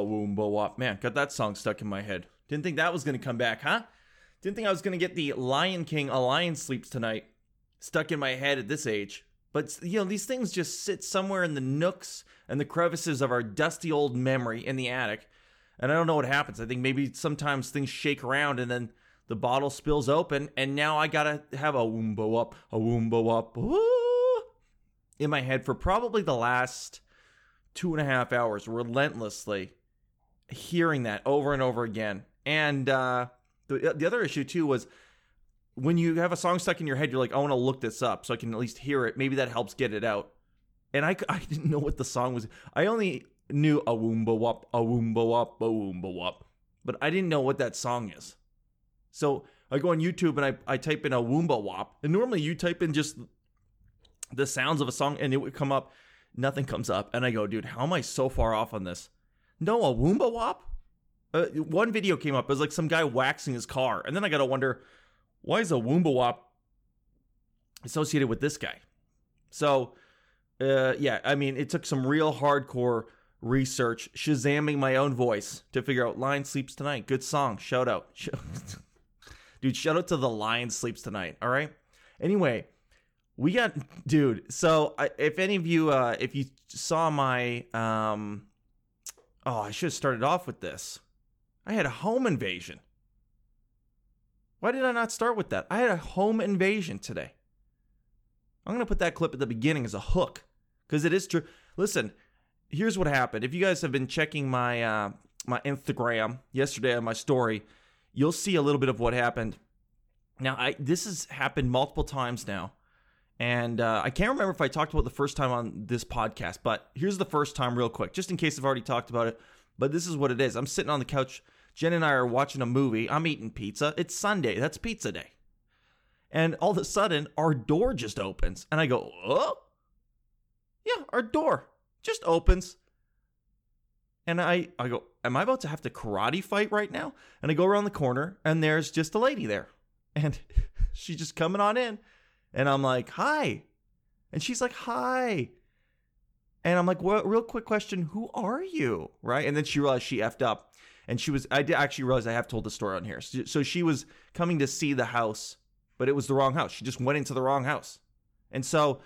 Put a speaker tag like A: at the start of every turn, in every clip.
A: a woomba wop. Man, got that song stuck in my head. Didn't think that was gonna come back, huh? Didn't think I was gonna get the Lion King A Lion Sleeps Tonight stuck in my head at this age. But you know, these things just sit somewhere in the nooks and the crevices of our dusty old memory in the attic. And I don't know what happens. I think maybe sometimes things shake around and then the bottle spills open, and now I gotta have a woombo up, a woombo up in my head for probably the last two and a half hours, relentlessly hearing that over and over again. And uh, the the other issue too was when you have a song stuck in your head, you're like, I want to look this up so I can at least hear it. Maybe that helps get it out. And I, I didn't know what the song was. I only knew a woomba wop, a woomba wop, a woomba wop, but I didn't know what that song is. So I go on YouTube and I, I type in a woomba wop. And normally you type in just the sounds of a song and it would come up. Nothing comes up. And I go, dude, how am I so far off on this? No, a woomba wop? Uh, one video came up. It was like some guy waxing his car. And then I got to wonder, why is a woomba wop associated with this guy? So, uh, yeah, I mean, it took some real hardcore research, shazamming my own voice to figure out Lion Sleeps Tonight. Good song. Shout out. dude, shout out to the Lion Sleeps Tonight. All right. Anyway, we got, dude. So, I, if any of you, uh, if you saw my, um, oh, I should have started off with this. I had a home invasion. Why did I not start with that? I had a home invasion today. I'm going to put that clip at the beginning as a hook because it is true. Listen, here's what happened. If you guys have been checking my uh, my Instagram yesterday on my story, you'll see a little bit of what happened. Now, I this has happened multiple times now, and uh, I can't remember if I talked about the first time on this podcast. But here's the first time, real quick, just in case I've already talked about it. But this is what it is. I'm sitting on the couch. Jen and I are watching a movie. I'm eating pizza. It's Sunday. That's pizza day. And all of a sudden, our door just opens. And I go, oh? Yeah, our door just opens. And I, I go, am I about to have to karate fight right now? And I go around the corner and there's just a lady there. And she's just coming on in. And I'm like, hi. And she's like, hi. And I'm like, well, real quick question, who are you? Right. And then she realized she effed up. And she was, I did actually realize I have told the story on here. So she was coming to see the house, but it was the wrong house. She just went into the wrong house. And so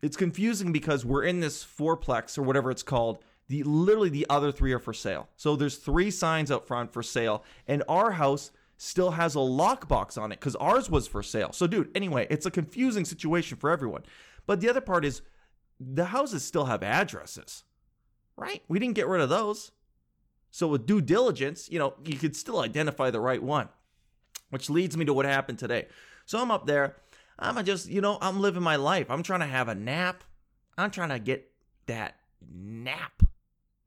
A: it's confusing because we're in this fourplex or whatever it's called. The literally the other three are for sale. So there's three signs out front for sale, and our house still has a lockbox on it because ours was for sale. So, dude, anyway, it's a confusing situation for everyone. But the other part is the houses still have addresses, right? We didn't get rid of those. So, with due diligence, you know, you could still identify the right one, which leads me to what happened today. So, I'm up there. I'm just, you know, I'm living my life. I'm trying to have a nap. I'm trying to get that nap.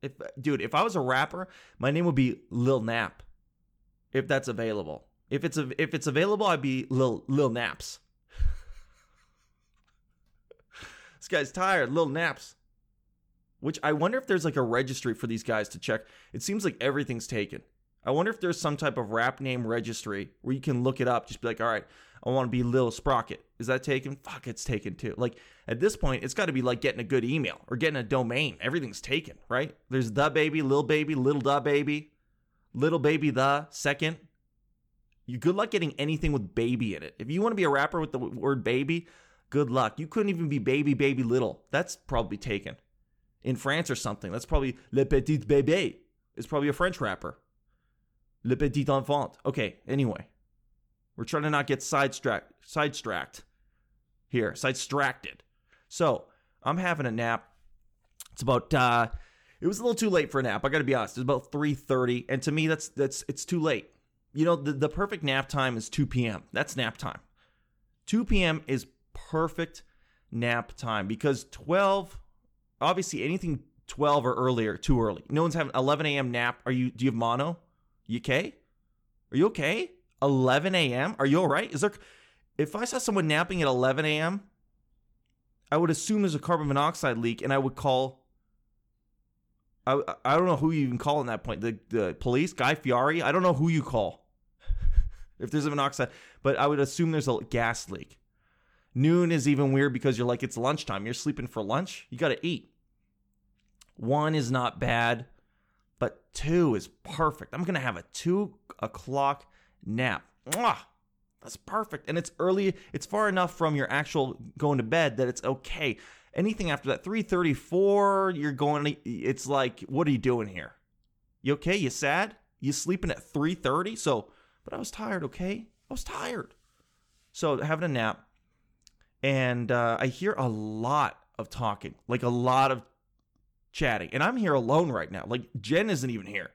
A: If, dude, if I was a rapper, my name would be Lil Nap if that's available. If it's if it's available, I'd be Lil Lil Naps. this guy's tired, Lil Naps. Which I wonder if there's like a registry for these guys to check. It seems like everything's taken. I wonder if there's some type of rap name registry where you can look it up. Just be like, all right, I want to be Lil Sprocket. Is that taken? Fuck, it's taken too. Like at this point, it's got to be like getting a good email or getting a domain. Everything's taken, right? There's the baby, Lil baby, little da baby. Little Baby the second. You good luck getting anything with baby in it. If you want to be a rapper with the word baby, good luck. You couldn't even be baby baby little. That's probably taken. In France or something. That's probably Le Petit Bébé. It's probably a French rapper. Le Petit Enfant. Okay, anyway. We're trying to not get sidetracked sidetracked here, sidestracted. So I'm having a nap. It's about uh it was a little too late for a nap. I got to be honest. It's about 3:30, and to me, that's that's it's too late. You know, the, the perfect nap time is 2 p.m. That's nap time. 2 p.m. is perfect nap time because 12, obviously, anything 12 or earlier, too early. No one's having 11 a.m. nap. Are you? Do you have mono? You okay? Are you okay? 11 a.m. Are you all right? Is there? If I saw someone napping at 11 a.m., I would assume there's a carbon monoxide leak, and I would call I, I don't know who you even call in that point. The the police, Guy Fieri. I don't know who you call if there's a monoxide, but I would assume there's a gas leak. Noon is even weird because you're like it's lunchtime. You're sleeping for lunch. You got to eat. One is not bad, but two is perfect. I'm gonna have a two o'clock nap. Mwah! That's perfect. And it's early, it's far enough from your actual going to bed that it's okay. Anything after that, 334, you're going it's like, what are you doing here? You okay? You sad? You sleeping at 3:30? So, but I was tired, okay? I was tired. So having a nap, and uh, I hear a lot of talking, like a lot of chatting, and I'm here alone right now. Like Jen isn't even here;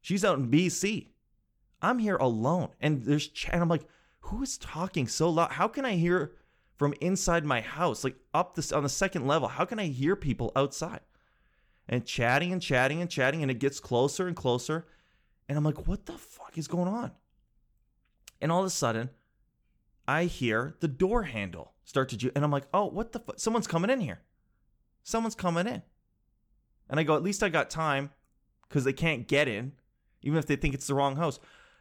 A: she's out in BC. I'm here alone, and there's chat. And I'm like, who is talking so loud? How can I hear from inside my house, like up this on the second level? How can I hear people outside? And chatting and chatting and chatting, and it gets closer and closer. And I'm like, what the fuck is going on? And all of a sudden, I hear the door handle start to ju- and I'm like, oh, what the fuck? Someone's coming in here. Someone's coming in. And I go, at least I got time because they can't get in, even if they think it's the wrong house.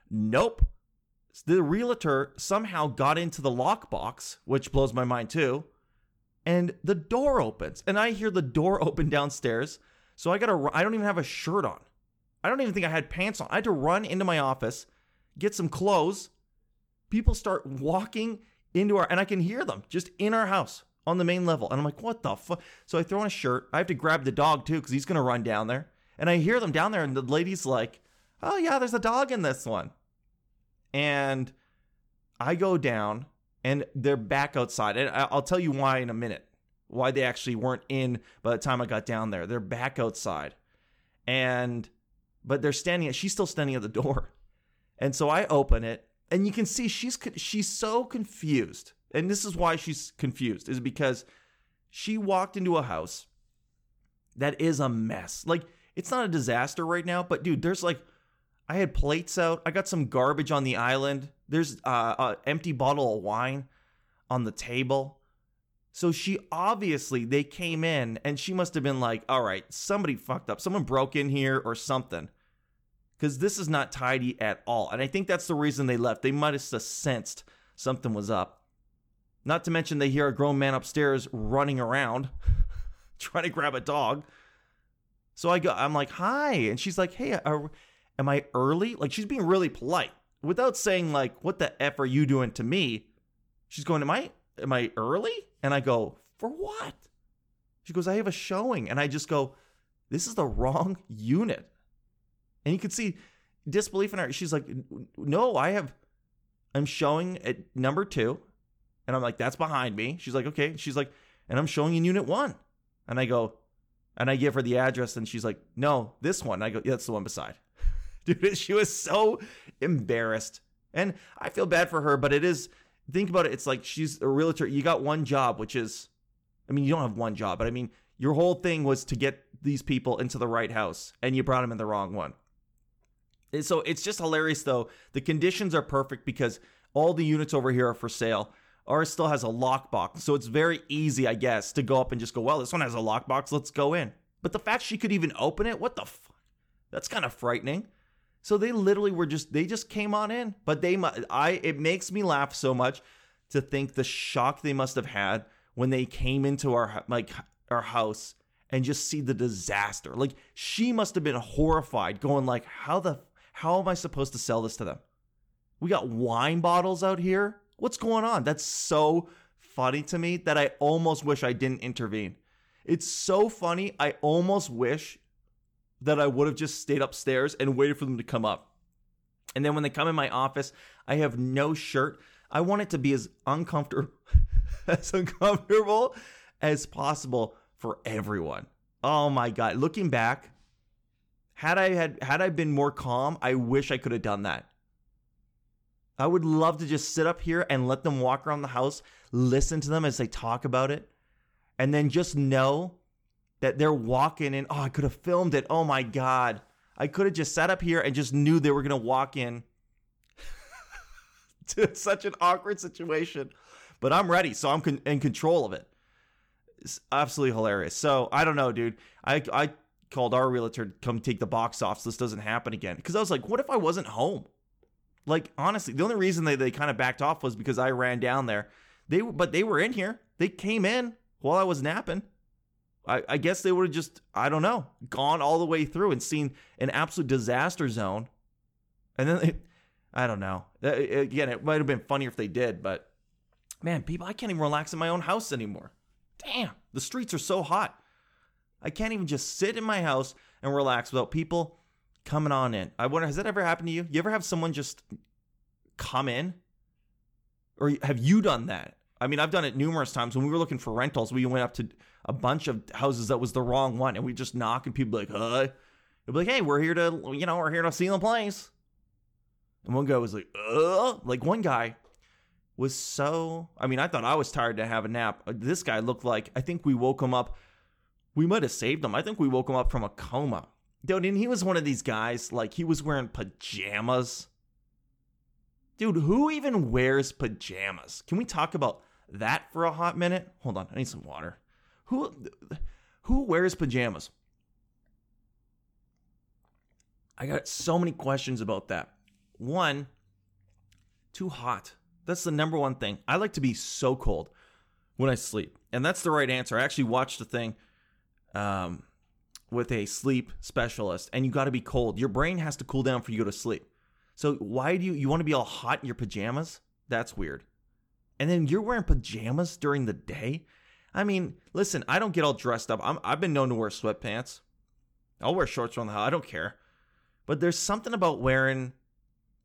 A: Nope. The realtor somehow got into the lockbox, which blows my mind too. And the door opens, and I hear the door open downstairs. So I gotta, I don't even have a shirt on. I don't even think I had pants on. I had to run into my office, get some clothes. People start walking into our, and I can hear them just in our house on the main level. And I'm like, what the fuck? So I throw on a shirt. I have to grab the dog too, because he's gonna run down there. And I hear them down there, and the lady's like, oh yeah, there's a dog in this one. And I go down, and they're back outside. And I'll tell you why in a minute. Why they actually weren't in by the time I got down there. They're back outside. And but they're standing she's still standing at the door. And so I open it and you can see she's she's so confused. And this is why she's confused is because she walked into a house that is a mess. Like it's not a disaster right now, but dude, there's like I had plates out. I got some garbage on the island. There's uh, an empty bottle of wine on the table. So she obviously they came in and she must have been like, "All right, somebody fucked up. Someone broke in here or something." Cuz this is not tidy at all. And I think that's the reason they left. They might have sensed something was up. Not to mention they hear a grown man upstairs running around trying to grab a dog. So I go I'm like, "Hi." And she's like, "Hey, are, am I early?" Like she's being really polite without saying like, "What the f are you doing to me?" She's going, "Am I am I early?" And I go, For what? She goes, I have a showing. And I just go, This is the wrong unit. And you can see disbelief in her. She's like, No, I have, I'm showing at number two. And I'm like, That's behind me. She's like, Okay. She's like, And I'm showing in unit one. And I go, and I give her the address, and she's like, No, this one. I go, Yeah, that's the one beside. Dude, she was so embarrassed. And I feel bad for her, but it is think about it. It's like she's a realtor. You got one job, which is, I mean, you don't have one job, but I mean, your whole thing was to get these people into the right house, and you brought them in the wrong one. And so it's just hilarious, though. The conditions are perfect because all the units over here are for sale. Ours still has a lockbox, so it's very easy, I guess, to go up and just go, well, this one has a lockbox, let's go in. But the fact she could even open it, what the fuck? That's kind of frightening. So they literally were just they just came on in, but they I it makes me laugh so much to think the shock they must have had when they came into our like our house and just see the disaster. Like she must have been horrified going like how the how am I supposed to sell this to them? We got wine bottles out here. What's going on? That's so funny to me that I almost wish I didn't intervene. It's so funny. I almost wish that I would have just stayed upstairs and waited for them to come up. And then when they come in my office, I have no shirt. I want it to be as uncomfortable as uncomfortable as possible for everyone. Oh my god, looking back, had I had had I been more calm, I wish I could have done that. I would love to just sit up here and let them walk around the house, listen to them as they talk about it, and then just know that they're walking in. Oh, I could have filmed it. Oh my God. I could have just sat up here and just knew they were going to walk in to such an awkward situation. But I'm ready. So I'm con- in control of it. It's absolutely hilarious. So I don't know, dude. I, I called our realtor to come take the box off so this doesn't happen again. Because I was like, what if I wasn't home? Like, honestly, the only reason they, they kind of backed off was because I ran down there. They But they were in here. They came in while I was napping. I, I guess they would have just, I don't know, gone all the way through and seen an absolute disaster zone. And then, I don't know. Again, it might have been funnier if they did, but man, people, I can't even relax in my own house anymore. Damn, the streets are so hot. I can't even just sit in my house and relax without people coming on in. I wonder, has that ever happened to you? You ever have someone just come in? Or have you done that? I mean, I've done it numerous times. When we were looking for rentals, we went up to a bunch of houses that was the wrong one, and we just knock, and people like, "Huh?" They'd be like, "Hey, we're here to, you know, we're here to see the place." And one guy was like, "Uh," like one guy was so. I mean, I thought I was tired to have a nap. This guy looked like I think we woke him up. We might have saved him. I think we woke him up from a coma. Dude, and he was one of these guys, like he was wearing pajamas. Dude, who even wears pajamas? Can we talk about that for a hot minute? Hold on, I need some water. Who who wears pajamas? I got so many questions about that. One, too hot. That's the number one thing. I like to be so cold when I sleep. And that's the right answer. I actually watched a thing um, with a sleep specialist, and you got to be cold. Your brain has to cool down for you to go to sleep. So why do you you want to be all hot in your pajamas? That's weird. And then you're wearing pajamas during the day? I mean, listen, I don't get all dressed up. i have been known to wear sweatpants. I'll wear shorts around the house. I don't care. But there's something about wearing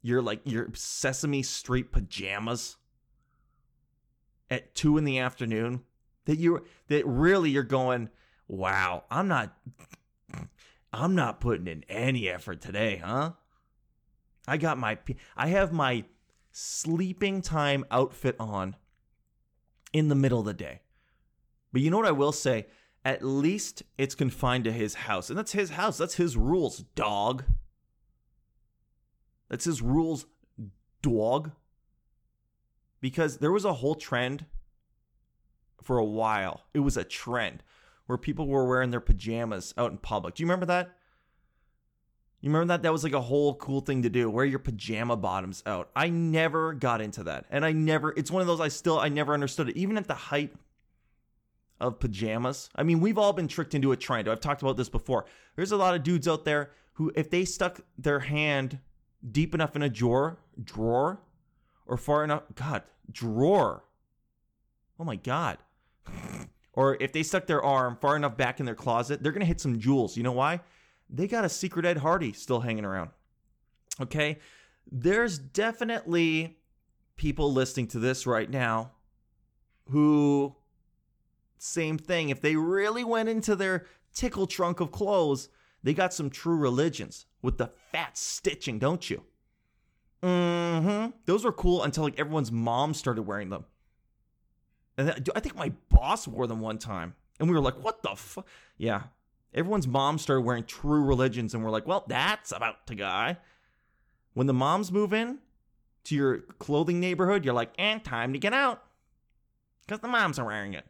A: your like your Sesame Street pajamas at two in the afternoon that you that really you're going, wow, I'm not I'm not putting in any effort today, huh? I got my I have my sleeping time outfit on in the middle of the day. But you know what I will say? At least it's confined to his house. And that's his house. That's his rules, dog. That's his rules, dog. Because there was a whole trend for a while. It was a trend where people were wearing their pajamas out in public. Do you remember that? You remember that? That was like a whole cool thing to do. Wear your pajama bottoms out. I never got into that. And I never, it's one of those I still, I never understood it. Even at the height of pajamas. I mean, we've all been tricked into a trend. I've talked about this before. There's a lot of dudes out there who, if they stuck their hand deep enough in a drawer, drawer, or far enough, God, drawer. Oh my God. or if they stuck their arm far enough back in their closet, they're going to hit some jewels. You know why? They got a secret Ed Hardy still hanging around. Okay. There's definitely people listening to this right now who same thing. If they really went into their tickle trunk of clothes, they got some true religions with the fat stitching, don't you? Mm-hmm. Those were cool until like everyone's mom started wearing them. And I think my boss wore them one time. And we were like, what the fuck? Yeah. Everyone's mom started wearing true religions, and we're like, well, that's about to die. When the moms move in to your clothing neighborhood, you're like, and time to get out. Because the moms are wearing it.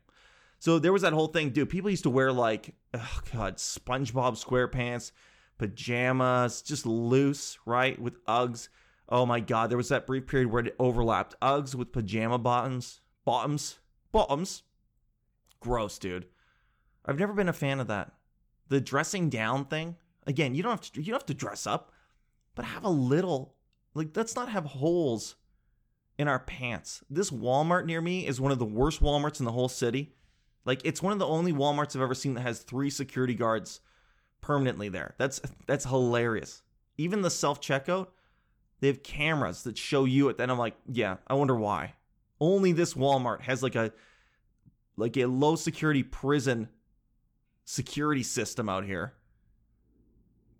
A: So there was that whole thing, dude. People used to wear like, oh god, SpongeBob SquarePants, pajamas, just loose, right, with Uggs. Oh my god, there was that brief period where it overlapped. Uggs with pajama bottoms, bottoms, bottoms. Gross, dude. I've never been a fan of that. The dressing down thing. Again, you don't have to. You don't have to dress up, but have a little. Like, let's not have holes in our pants. This Walmart near me is one of the worst Walmarts in the whole city. Like it's one of the only Walmarts I've ever seen that has three security guards permanently there. That's that's hilarious. Even the self checkout, they have cameras that show you it. Then I'm like, yeah, I wonder why. Only this Walmart has like a like a low security prison security system out here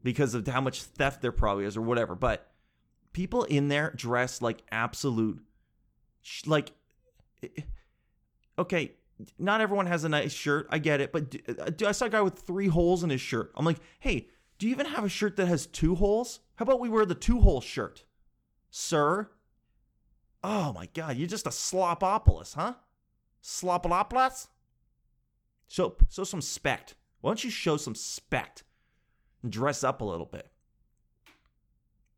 A: because of how much theft there probably is or whatever. But people in there dress like absolute like okay not everyone has a nice shirt. I get it, but uh, I saw a guy with three holes in his shirt. I'm like, hey, do you even have a shirt that has two holes? How about we wear the two hole shirt, sir? Oh my God, you're just a slopopolis, huh? Slopopolis? Show, show some spect. Why don't you show some spect and dress up a little bit?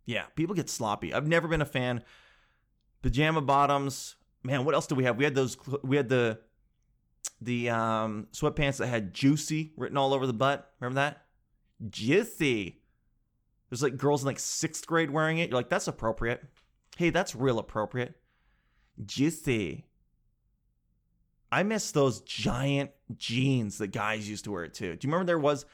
A: Yeah, people get sloppy. I've never been a fan. Pajama bottoms. Man, what else do we have? We had those. We had the the um, sweatpants that had juicy written all over the butt. Remember that? Juicy. There's like girls in like sixth grade wearing it. You're like, that's appropriate. Hey, that's real appropriate. Juicy. I miss those giant jeans that guys used to wear too. Do you remember there was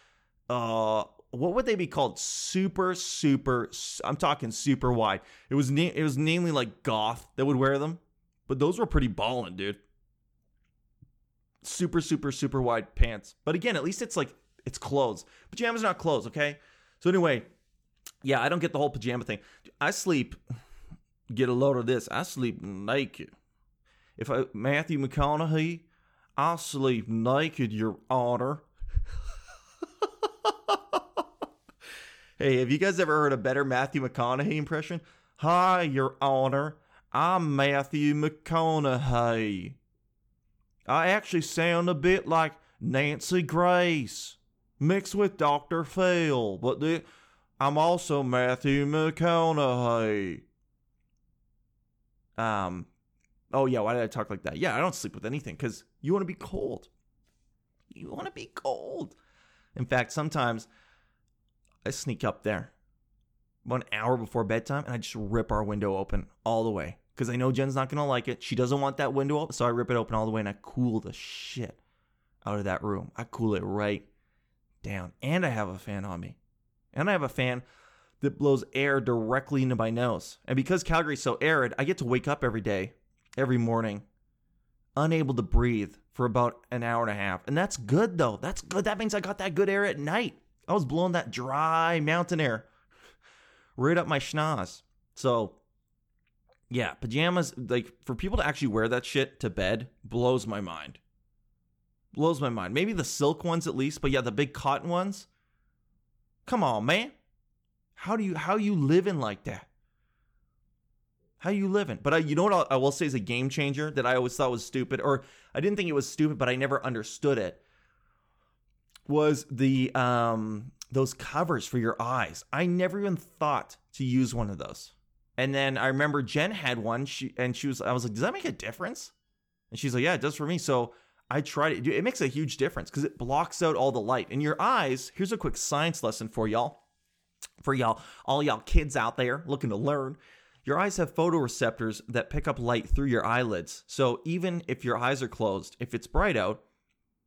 A: uh what would they be called? Super, super. I'm talking super wide. It was na- it was namely like goth that would wear them, but those were pretty ballin', dude. Super, super, super wide pants. But again, at least it's like it's clothes. Pajamas are not clothes, okay? So anyway, yeah, I don't get the whole pajama thing. I sleep. Get a load of this. I sleep naked. If I Matthew McConaughey, I'll sleep naked, Your Honor. hey, have you guys ever heard a better Matthew McConaughey impression? Hi, Your Honor. I'm Matthew McConaughey. I actually sound a bit like Nancy Grace mixed with Dr. Phil, but the, I'm also Matthew McConaughey. Um, Oh yeah, why did I talk like that? Yeah, I don't sleep with anything because you want to be cold. You want to be cold. In fact, sometimes I sneak up there one hour before bedtime and I just rip our window open all the way because I know Jen's not gonna like it. She doesn't want that window open, so I rip it open all the way and I cool the shit out of that room. I cool it right down, and I have a fan on me, and I have a fan that blows air directly into my nose. And because Calgary's so arid, I get to wake up every day every morning, unable to breathe for about an hour and a half. And that's good though. That's good. That means I got that good air at night. I was blowing that dry mountain air right up my schnoz. So, yeah, pajamas, like for people to actually wear that shit to bed, blows my mind. Blows my mind. Maybe the silk ones at least, but yeah, the big cotton ones. Come on, man. How do you how you living like that? How you living? But I, you know what I will say is a game changer that I always thought was stupid, or I didn't think it was stupid, but I never understood it. Was the um those covers for your eyes? I never even thought to use one of those. And then I remember Jen had one. She and she was. I was like, "Does that make a difference?" And she's like, "Yeah, it does for me." So I tried it. It makes a huge difference because it blocks out all the light in your eyes. Here's a quick science lesson for y'all, for y'all, all y'all kids out there looking to learn. Your eyes have photoreceptors that pick up light through your eyelids. So even if your eyes are closed, if it's bright out,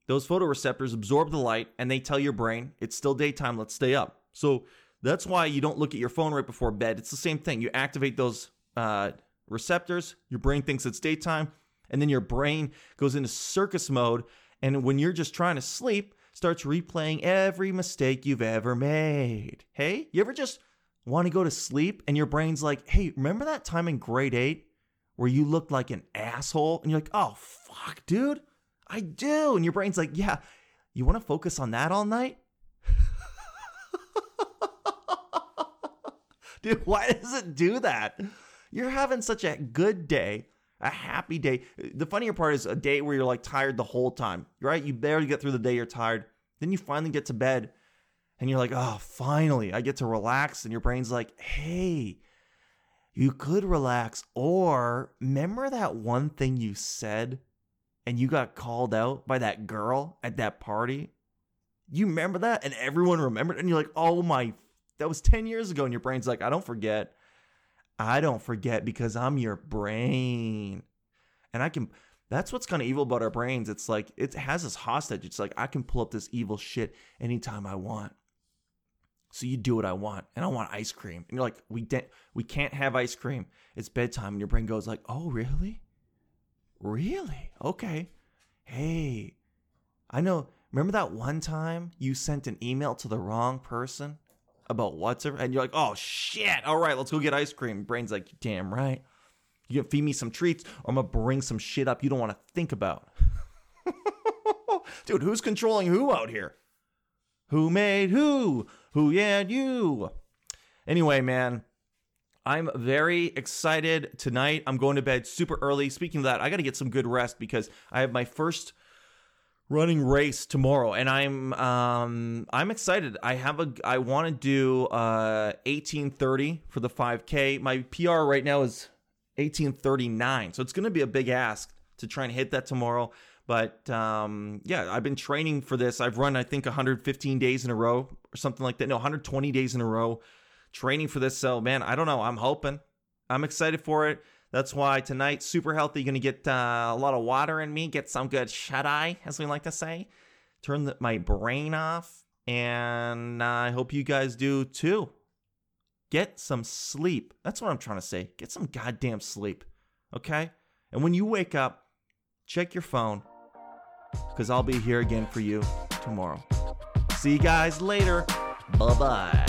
A: those photoreceptors absorb the light and they tell your brain it's still daytime, let's stay up. So that's why you don't look at your phone right before bed. It's the same thing. You activate those uh, receptors, your brain thinks it's daytime, and then your brain goes into circus mode. And when you're just trying to sleep, starts replaying every mistake you've ever made. Hey, you ever just want to go to sleep and your brain's like, hey, remember that time in grade eight where you looked like an asshole? And you're like, oh, fuck, dude, I do. And your brain's like, yeah, you want to focus on that all night? dude, why does it do that? You're having such a good day, a happy day. The funnier part is a day where you're like tired the whole time, right? You barely get through the day, you're tired. Then you finally get to bed and you're like, oh, finally, I get to relax. And your brain's like, hey, you could relax. Or remember that one thing you said and you got called out by that girl at that party? You remember that? And everyone remembered. And you're like, oh my, that was 10 years ago. And your brain's like, I don't forget. I don't forget because I'm your brain. And I can, that's what's kind of evil about our brains. It's like, it has us hostage. It's like, I can pull up this evil shit anytime I want. So you do what I want, and I want ice cream. And you're like, we we can't have ice cream. It's bedtime, and your brain goes like, oh really, really? Okay. Hey, I know. Remember that one time you sent an email to the wrong person about whatever, and you're like, oh shit. All right, let's go get ice cream. Brain's like, damn right. You gonna feed me some treats, or I'm gonna bring some shit up you don't want to think about. Dude, who's controlling who out here? Who made who? Who yeah you? Anyway, man, I'm very excited tonight. I'm going to bed super early. Speaking of that, I got to get some good rest because I have my first running race tomorrow and I'm um I'm excited. I have a I want to do uh 1830 for the 5k. My PR right now is 1839. So it's going to be a big ask to try and hit that tomorrow. But um, yeah, I've been training for this. I've run, I think, 115 days in a row or something like that. No, 120 days in a row training for this. So, man, I don't know. I'm hoping. I'm excited for it. That's why tonight, super healthy, going to get uh, a lot of water in me, get some good shut eye, as we like to say, turn the, my brain off. And uh, I hope you guys do too. Get some sleep. That's what I'm trying to say. Get some goddamn sleep. Okay? And when you wake up, check your phone because I'll be here again for you tomorrow. See you guys later. Bye bye.